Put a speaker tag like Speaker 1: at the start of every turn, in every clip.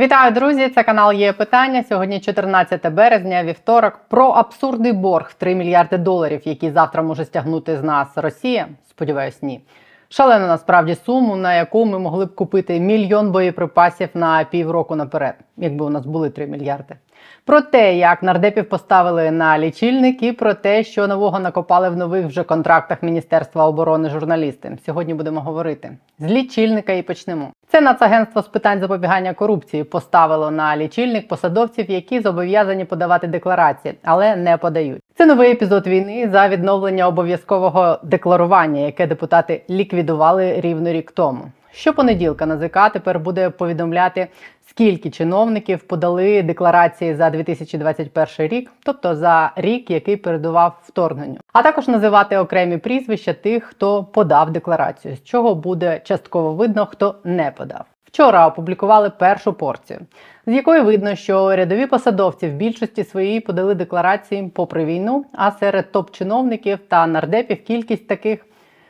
Speaker 1: Вітаю, друзі! Це канал є питання. Сьогодні 14 березня, вівторок. Про абсурдний борг в 3 мільярди доларів, який завтра може стягнути з нас Росія. Сподіваюсь, ні. Шалена насправді суму, на яку ми могли б купити мільйон боєприпасів на півроку наперед, якби у нас були 3 мільярди. Про те, як нардепів поставили на лічильник, і про те, що нового накопали в нових вже контрактах Міністерства оборони журналісти. Сьогодні будемо говорити з лічильника і почнемо. Це Нацагентство з питань запобігання корупції поставило на лічильник посадовців, які зобов'язані подавати декларації, але не подають. Це новий епізод війни за відновлення обов'язкового декларування, яке депутати ліквідували рівно рік тому. Щопонеділка НАЗК тепер буде повідомляти, скільки чиновників подали декларації за 2021 рік, тобто за рік, який передував вторгненню, а також називати окремі прізвища тих, хто подав декларацію, з чого буде частково видно, хто не подав. Вчора опублікували першу порцію, з якої видно, що рядові посадовці в більшості своїй подали декларації попри війну, а серед топ-чиновників та нардепів кількість таких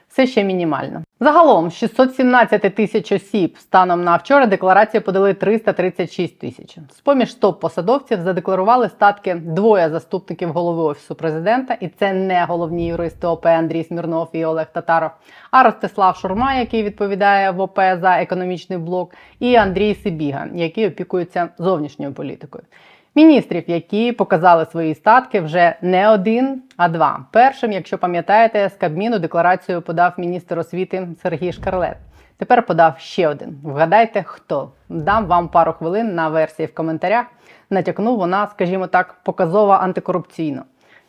Speaker 1: все ще мінімальна. Загалом 617 тисяч осіб станом на вчора декларації подали 336 тисяч. З поміж топ-посадовців задекларували статки двоє заступників голови офісу президента, і це не головні юристи ОП Андрій Смірнов і Олег Татаров, а Ростислав Шурма, який відповідає в ОП за економічний блок, і Андрій Сибіга, який опікується зовнішньою політикою. Міністрів, які показали свої статки вже не один, а два. Першим, якщо пам'ятаєте, з Кабміну декларацію подав міністр освіти Сергій Шкарлет. Тепер подав ще один. Вгадайте, хто дам вам пару хвилин на версії в коментарях. Натякну вона, скажімо так, показово антикорупційно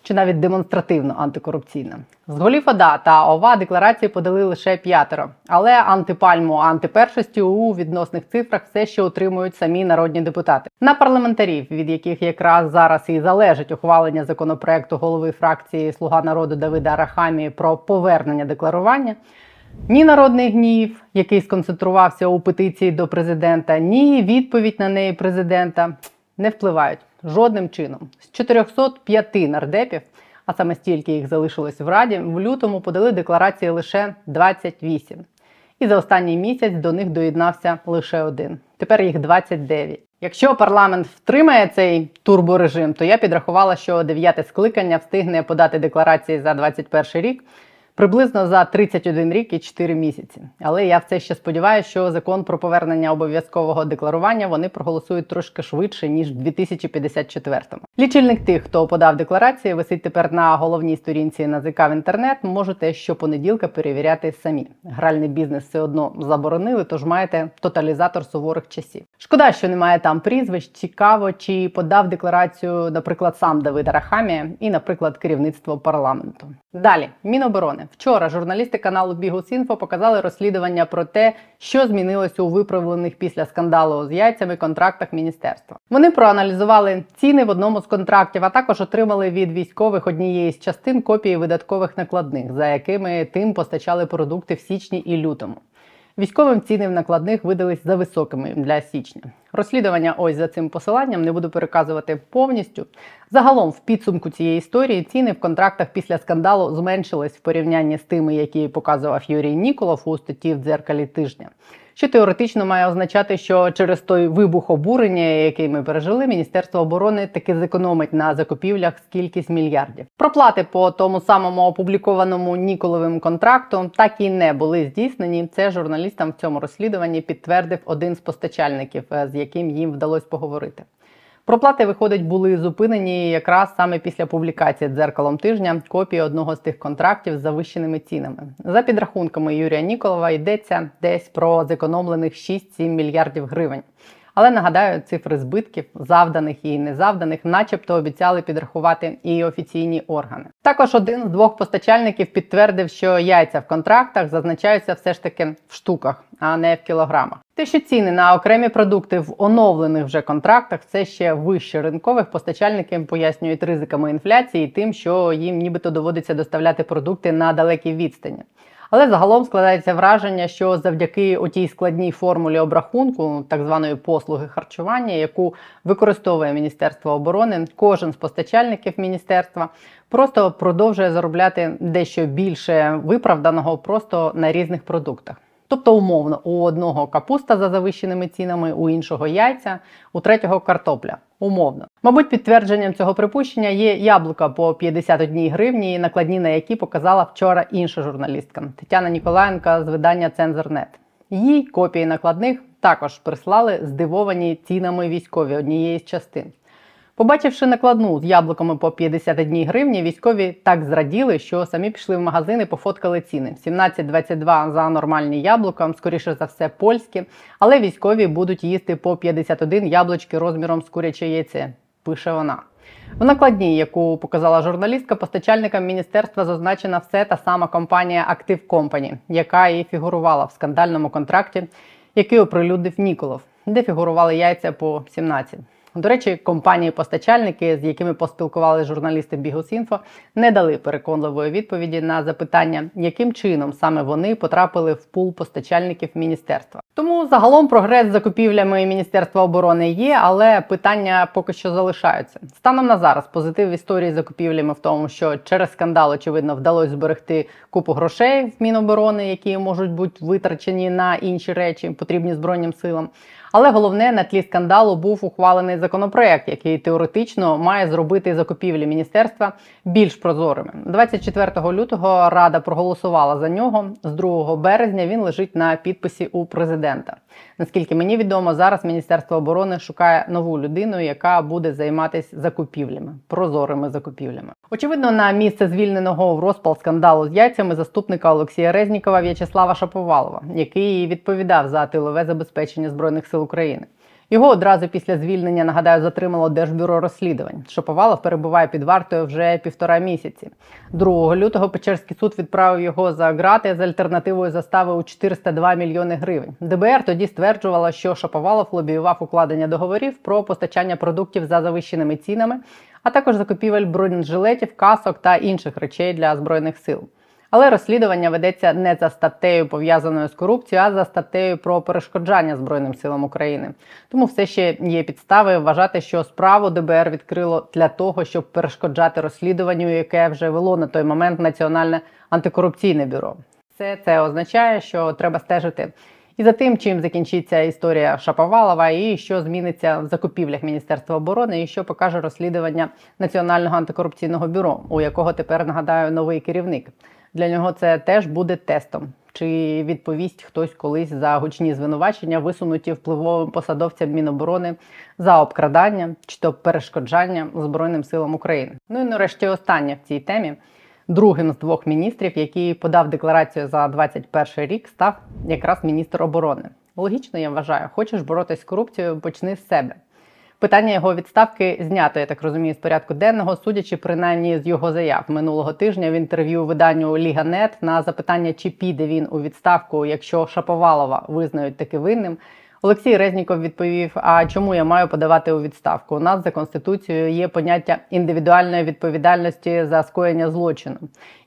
Speaker 1: чи навіть демонстративно антикорупційна. З голів ОДА та ОВА декларації подали лише п'ятеро, але антипальму антипершості у відносних цифрах все ще утримують самі народні депутати. На парламентарів, від яких якраз зараз і залежить ухвалення законопроекту голови фракції Слуга народу Давида Арахамії про повернення декларування. Ні народний гнів, який сконцентрувався у петиції до президента, ні відповідь на неї президента не впливають жодним чином. З 405 нардепів, а саме стільки їх залишилось в Раді, в лютому подали декларації лише 28. І за останній місяць до них доєднався лише один. Тепер їх 29. Якщо парламент втримає цей турборежим, то я підрахувала, що дев'яте скликання встигне подати декларації за 2021 рік приблизно за 31 рік і 4 місяці. Але я все ще сподіваюся, що закон про повернення обов'язкового декларування вони проголосують трошки швидше ніж в 2054-му. Лічильник тих, хто подав декларації, висить тепер на головній сторінці НАЗК в інтернет. Можете щопонеділка перевіряти самі. Гральний бізнес все одно заборонили, тож маєте тоталізатор суворих часів. Шкода, що немає там прізвищ. Цікаво, чи подав декларацію, наприклад, сам Давид Арахамія і, наприклад, керівництво парламенту. Далі Міноборони вчора журналісти каналу Бігус.Інфо показали розслідування про те, що змінилося у виправлених після скандалу з яйцями контрактах міністерства. Вони проаналізували ціни в одному з контрактів, а також отримали від військових однієї з частин копії видаткових накладних, за якими тим постачали продукти в січні і лютому. Військовим ціни в накладних видались за високими для січня. Розслідування ось за цим посиланням не буду переказувати повністю. Загалом, в підсумку цієї історії ціни в контрактах після скандалу зменшились в порівнянні з тими, які показував Юрій Ніколов у статті в дзеркалі тижня що теоретично має означати, що через той вибух обурення, який ми пережили, Міністерство оборони таки зекономить на закупівлях скількись мільярдів. Проплати по тому самому опублікованому Ніколовим контракту так і не були здійснені. Це журналістам в цьому розслідуванні підтвердив один з постачальників, е, з яким їм вдалося поговорити. Проплати, виходить, були зупинені якраз саме після публікації дзеркалом тижня копії одного з тих контрактів з завищеними цінами. За підрахунками Юрія Ніколова йдеться десь про зекономлених 6-7 мільярдів гривень. Але нагадаю, цифри збитків, завданих і незавданих, начебто обіцяли підрахувати і офіційні органи. Також один з двох постачальників підтвердив, що яйця в контрактах зазначаються все ж таки в штуках, а не в кілограмах. Те, що ціни на окремі продукти в оновлених вже контрактах все ще вище ринкових постачальники пояснюють ризиками інфляції, тим, що їм нібито доводиться доставляти продукти на далекій відстані. Але загалом складається враження, що завдяки отій складній формулі обрахунку, так званої послуги харчування, яку використовує Міністерство оборони, кожен з постачальників міністерства просто продовжує заробляти дещо більше виправданого просто на різних продуктах. Тобто, умовно, у одного капуста за завищеними цінами, у іншого яйця, у третього картопля. Умовно. Мабуть, підтвердженням цього припущення є яблука по 51 гривні, накладні на які показала вчора інша журналістка Тетяна Ніколаєнка з видання Цензорнет. Їй копії накладних також прислали здивовані цінами військові однієї з частин. Побачивши накладну з яблуками по 51 гривні, військові так зраділи, що самі пішли в магазини, пофоткали ціни. 17,22 за нормальні яблука, скоріше за все, польські, але військові будуть їсти по 51 яблучки розміром з куряче яйце. Пише вона. В накладній, яку показала журналістка, постачальникам міністерства зазначена все та сама компанія Active Company, яка і фігурувала в скандальному контракті, який оприлюднив Ніколов, де фігурували яйця по 17. До речі, компанії-постачальники, з якими поспілкувалися журналісти Бігусінфо, не дали переконливої відповіді на запитання, яким чином саме вони потрапили в пул постачальників міністерства. Тому загалом прогрес з закупівлями Міністерства оборони є, але питання поки що залишаються. Станом на зараз позитив в історії з закупівлями в тому, що через скандал, очевидно, вдалося зберегти купу грошей в Міноборони, які можуть бути витрачені на інші речі, потрібні збройним силам. Але головне на тлі скандалу був ухвалений законопроект, який теоретично має зробити закупівлі міністерства більш прозорими. 24 лютого рада проголосувала за нього. З 2 березня він лежить на підписі у президента. Наскільки мені відомо, зараз Міністерство оборони шукає нову людину, яка буде займатися закупівлями, прозорими закупівлями. Очевидно, на місце звільненого в розпал скандалу з яйцями заступника Олексія Резнікова В'ячеслава Шаповалова, який відповідав за тилове забезпечення збройних сил України. Його одразу після звільнення нагадаю затримало Держбюро розслідувань. Шаповалов перебуває під вартою вже півтора місяці. 2 лютого Печерський суд відправив його за грати з альтернативою застави у 402 мільйони гривень. ДБР тоді стверджувала, що Шаповалов лобіював укладення договорів про постачання продуктів за завищеними цінами, а також закупівель бронежилетів, касок та інших речей для збройних сил. Але розслідування ведеться не за статтею пов'язаною з корупцією, а за статтею про перешкоджання Збройним силам України. Тому все ще є підстави вважати, що справу ДБР відкрило для того, щоб перешкоджати розслідуванню, яке вже вело на той момент Національне антикорупційне бюро. Все це означає, що треба стежити. І за тим, чим закінчиться історія Шаповалова, і що зміниться в закупівлях Міністерства оборони, і що покаже розслідування Національного антикорупційного бюро, у якого тепер нагадаю новий керівник. Для нього це теж буде тестом. Чи відповість хтось колись за гучні звинувачення, висунуті впливовим посадовцям Міноборони за обкрадання чи то перешкоджання Збройним силам України? Ну і нарешті останнє в цій темі. Другим з двох міністрів, який подав декларацію за 2021 рік, став якраз міністр оборони. Логічно, я вважаю, хочеш боротись з корупцією, почни з себе. Питання його відставки знято, я так розумію, з порядку денного, судячи принаймні з його заяв минулого тижня в інтерв'ю виданню Ліга.нет на запитання, чи піде він у відставку, якщо Шаповалова визнають таки винним. Олексій Резніков відповів: А чому я маю подавати у відставку? У нас за конституцією є поняття індивідуальної відповідальності за скоєння злочину.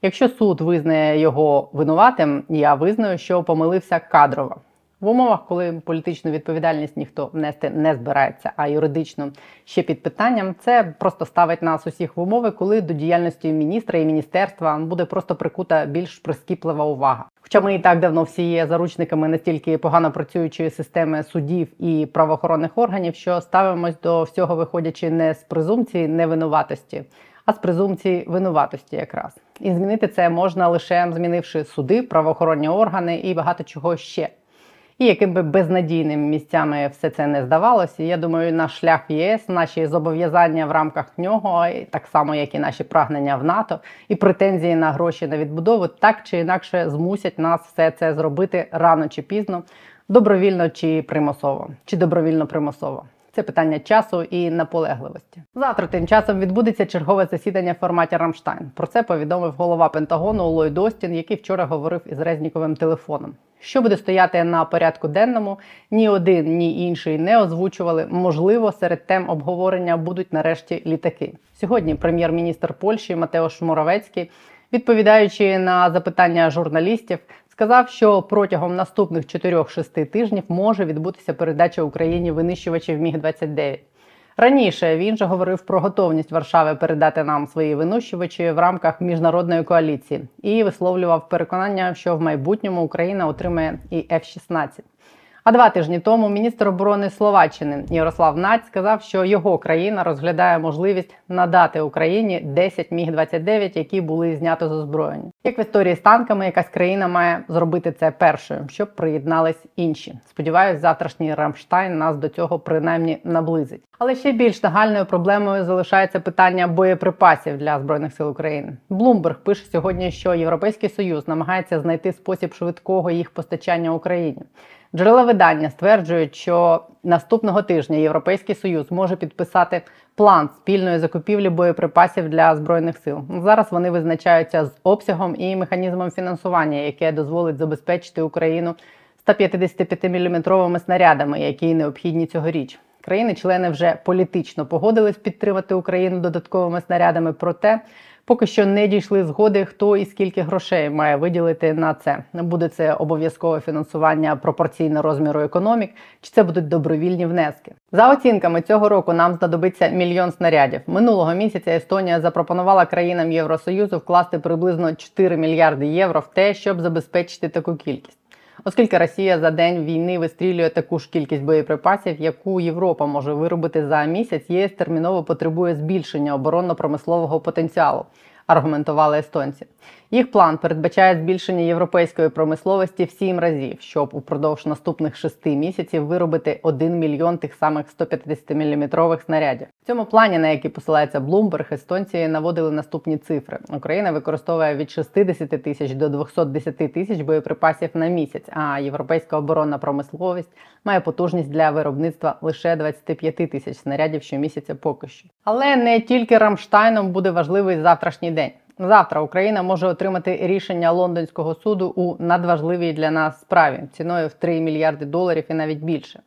Speaker 1: Якщо суд визнає його винуватим, я визнаю, що помилився кадрово. В умовах, коли політичну відповідальність ніхто нести не збирається, а юридично ще під питанням, це просто ставить нас усіх в умови, коли до діяльності міністра і міністерства буде просто прикута більш прискіплива увага. Хоча ми і так давно всі є заручниками настільки погано працюючої системи судів і правоохоронних органів, що ставимось до всього, виходячи не з презумпції невинуватості, а з презумпції винуватості, якраз і змінити це можна лише змінивши суди, правоохоронні органи і багато чого ще. І яким би безнадійним місцями все це не здавалося, я думаю, наш шлях в ЄС, наші зобов'язання в рамках нього, так само як і наші прагнення в НАТО, і претензії на гроші на відбудову, так чи інакше змусять нас все це зробити рано чи пізно, добровільно чи примусово, чи добровільно примусово. Це питання часу і наполегливості. Завтра тим часом відбудеться чергове засідання в форматі Рамштайн. Про це повідомив голова Пентагону Ллойд Остін, який вчора говорив із Резніковим телефоном. Що буде стояти на порядку денному, ні один, ні інший не озвучували. Можливо, серед тем обговорення будуть нарешті літаки. Сьогодні прем'єр-міністр Польщі Матеош Моровецький, відповідаючи на запитання журналістів, сказав, що протягом наступних 4-6 тижнів може відбутися передача Україні винищувачів Міг 29 Раніше він же говорив про готовність Варшави передати нам свої винищувачі в рамках міжнародної коаліції і висловлював переконання, що в майбутньому Україна отримає і F-16. А два тижні тому міністр оборони Словаччини Ярослав Наць сказав, що його країна розглядає можливість надати Україні 10 міг 29 які були знято з озброєння. Як в історії з танками, якась країна має зробити це першою, щоб приєднались інші. Сподіваюсь, завтрашній Рамштайн нас до цього принаймні наблизить. Але ще більш нагальною проблемою залишається питання боєприпасів для збройних сил України. Блумберг пише сьогодні, що Європейський Союз намагається знайти спосіб швидкого їх постачання Україні. Джерела видання стверджують, що наступного тижня Європейський Союз може підписати план спільної закупівлі боєприпасів для збройних сил. Зараз вони визначаються з обсягом і механізмом фінансування, яке дозволить забезпечити Україну 155-мм снарядами, які необхідні цьогоріч. Країни-члени вже політично погодились підтримати Україну додатковими снарядами. Проте поки що не дійшли згоди, хто і скільки грошей має виділити на це. Буде це обов'язкове фінансування пропорційно розміру економік, чи це будуть добровільні внески. За оцінками цього року нам знадобиться мільйон снарядів. Минулого місяця Естонія запропонувала країнам Євросоюзу вкласти приблизно 4 мільярди євро в те, щоб забезпечити таку кількість оскільки Росія за день війни вистрілює таку ж кількість боєприпасів, яку Європа може виробити за місяць, ЄС терміново потребує збільшення оборонно-промислового потенціалу аргументували естонці. Їх план передбачає збільшення європейської промисловості в сім разів, щоб упродовж наступних шести місяців виробити 1 мільйон тих самих 150-мм снарядів. В цьому плані, на який посилається Bloomberg, естонці наводили наступні цифри. Україна використовує від 60 тисяч до 210 тисяч боєприпасів на місяць. А європейська оборонна промисловість має потужність для виробництва лише 25 тисяч снарядів щомісяця поки що. Але не тільки Рамштайном буде важливий завтрашній день. Завтра Україна може отримати рішення лондонського суду у надважливій для нас справі ціною в 3 мільярди доларів і навіть більше.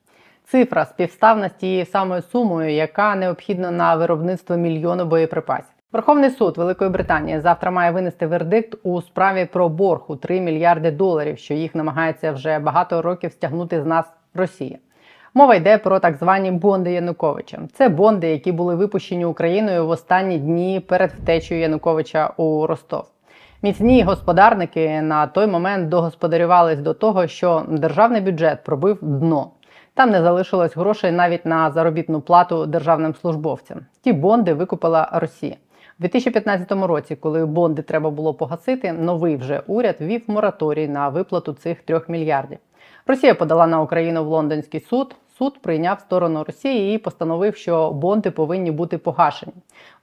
Speaker 1: Цифра співставна з тією самою сумою, яка необхідна на виробництво мільйону боєприпасів. Верховний суд Великої Британії завтра має винести вердикт у справі про борг у 3 мільярди доларів, що їх намагається вже багато років стягнути з нас Росія. Мова йде про так звані бонди Януковича. Це бонди, які були випущені Україною в останні дні перед втечею Януковича у Ростов. Міцні господарники на той момент догосподарювались до того, що державний бюджет пробив дно. Там не залишилось грошей навіть на заробітну плату державним службовцям. Ті бонди викупила Росія. У 2015 році, коли бонди треба було погасити, новий вже уряд ввів мораторій на виплату цих трьох мільярдів. Росія подала на Україну в лондонський суд. Суд прийняв сторону Росії і постановив, що бонди повинні бути погашені.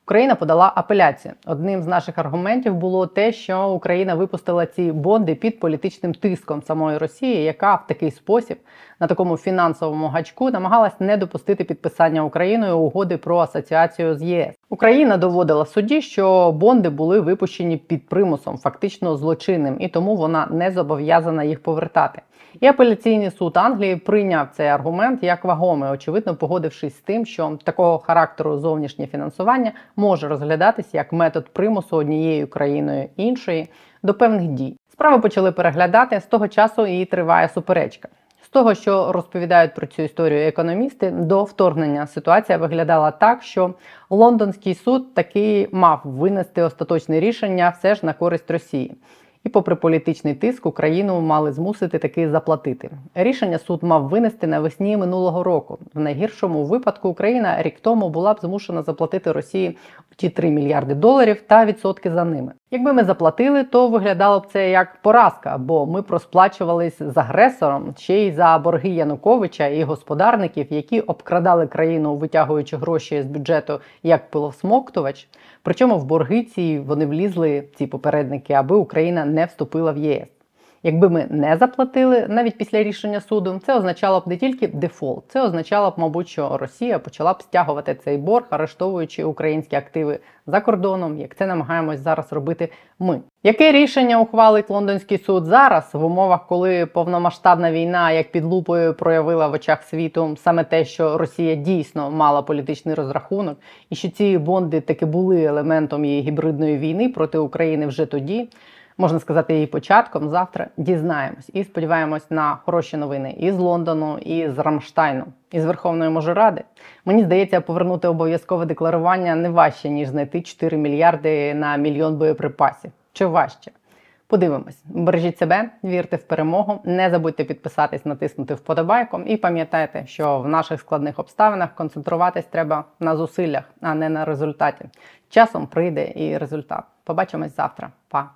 Speaker 1: Україна подала апеляцію. Одним з наших аргументів було те, що Україна випустила ці бонди під політичним тиском самої Росії, яка в такий спосіб на такому фінансовому гачку намагалась не допустити підписання Україною угоди про асоціацію з ЄС. Україна доводила суді, що бонди були випущені під примусом, фактично злочинним, і тому вона не зобов'язана їх повертати. І апеляційний суд Англії прийняв цей аргумент як вагомий, очевидно, погодившись з тим, що такого характеру зовнішнє фінансування може розглядатися як метод примусу однією країною іншої до певних дій. Справи почали переглядати з того часу і триває суперечка. З того, що розповідають про цю історію економісти, до вторгнення ситуація виглядала так, що лондонський суд таки мав винести остаточне рішення все ж на користь Росії і, попри політичний тиск, Україну мали змусити таки заплатити. Рішення суд мав винести навесні минулого року. В найгіршому випадку Україна рік тому була б змушена заплатити Росії ті 3 мільярди доларів та відсотки за ними. Якби ми заплатили, то виглядало б це як поразка, бо ми просплачувались з агресором ще й за борги Януковича і господарників, які обкрадали країну, витягуючи гроші з бюджету як пилосмоктувач. Причому в борги ці вони влізли ці попередники, аби Україна не вступила в ЄС. Якби ми не заплатили навіть після рішення суду, це означало б не тільки дефолт, це означало б, мабуть, що Росія почала б стягувати цей борг, арештовуючи українські активи за кордоном, як це намагаємось зараз робити ми. Яке рішення ухвалить лондонський суд зараз в умовах, коли повномасштабна війна як під лупою проявила в очах світу саме те, що Росія дійсно мала політичний розрахунок, і що ці бонди таки були елементом її гібридної війни проти України вже тоді? Можна сказати, її початком. Завтра дізнаємось і сподіваємось на хороші новини і з Лондону, і з Рамштайну, і з Верховної Можоради. Мені здається, повернути обов'язкове декларування не важче ніж знайти 4 мільярди на мільйон боєприпасів. Чи важче? Подивимось, бережіть себе, вірте в перемогу. Не забудьте підписатись, натиснути вподобайку. І пам'ятайте, що в наших складних обставинах концентруватись треба на зусиллях, а не на результаті. Часом прийде і результат. Побачимось завтра. Па!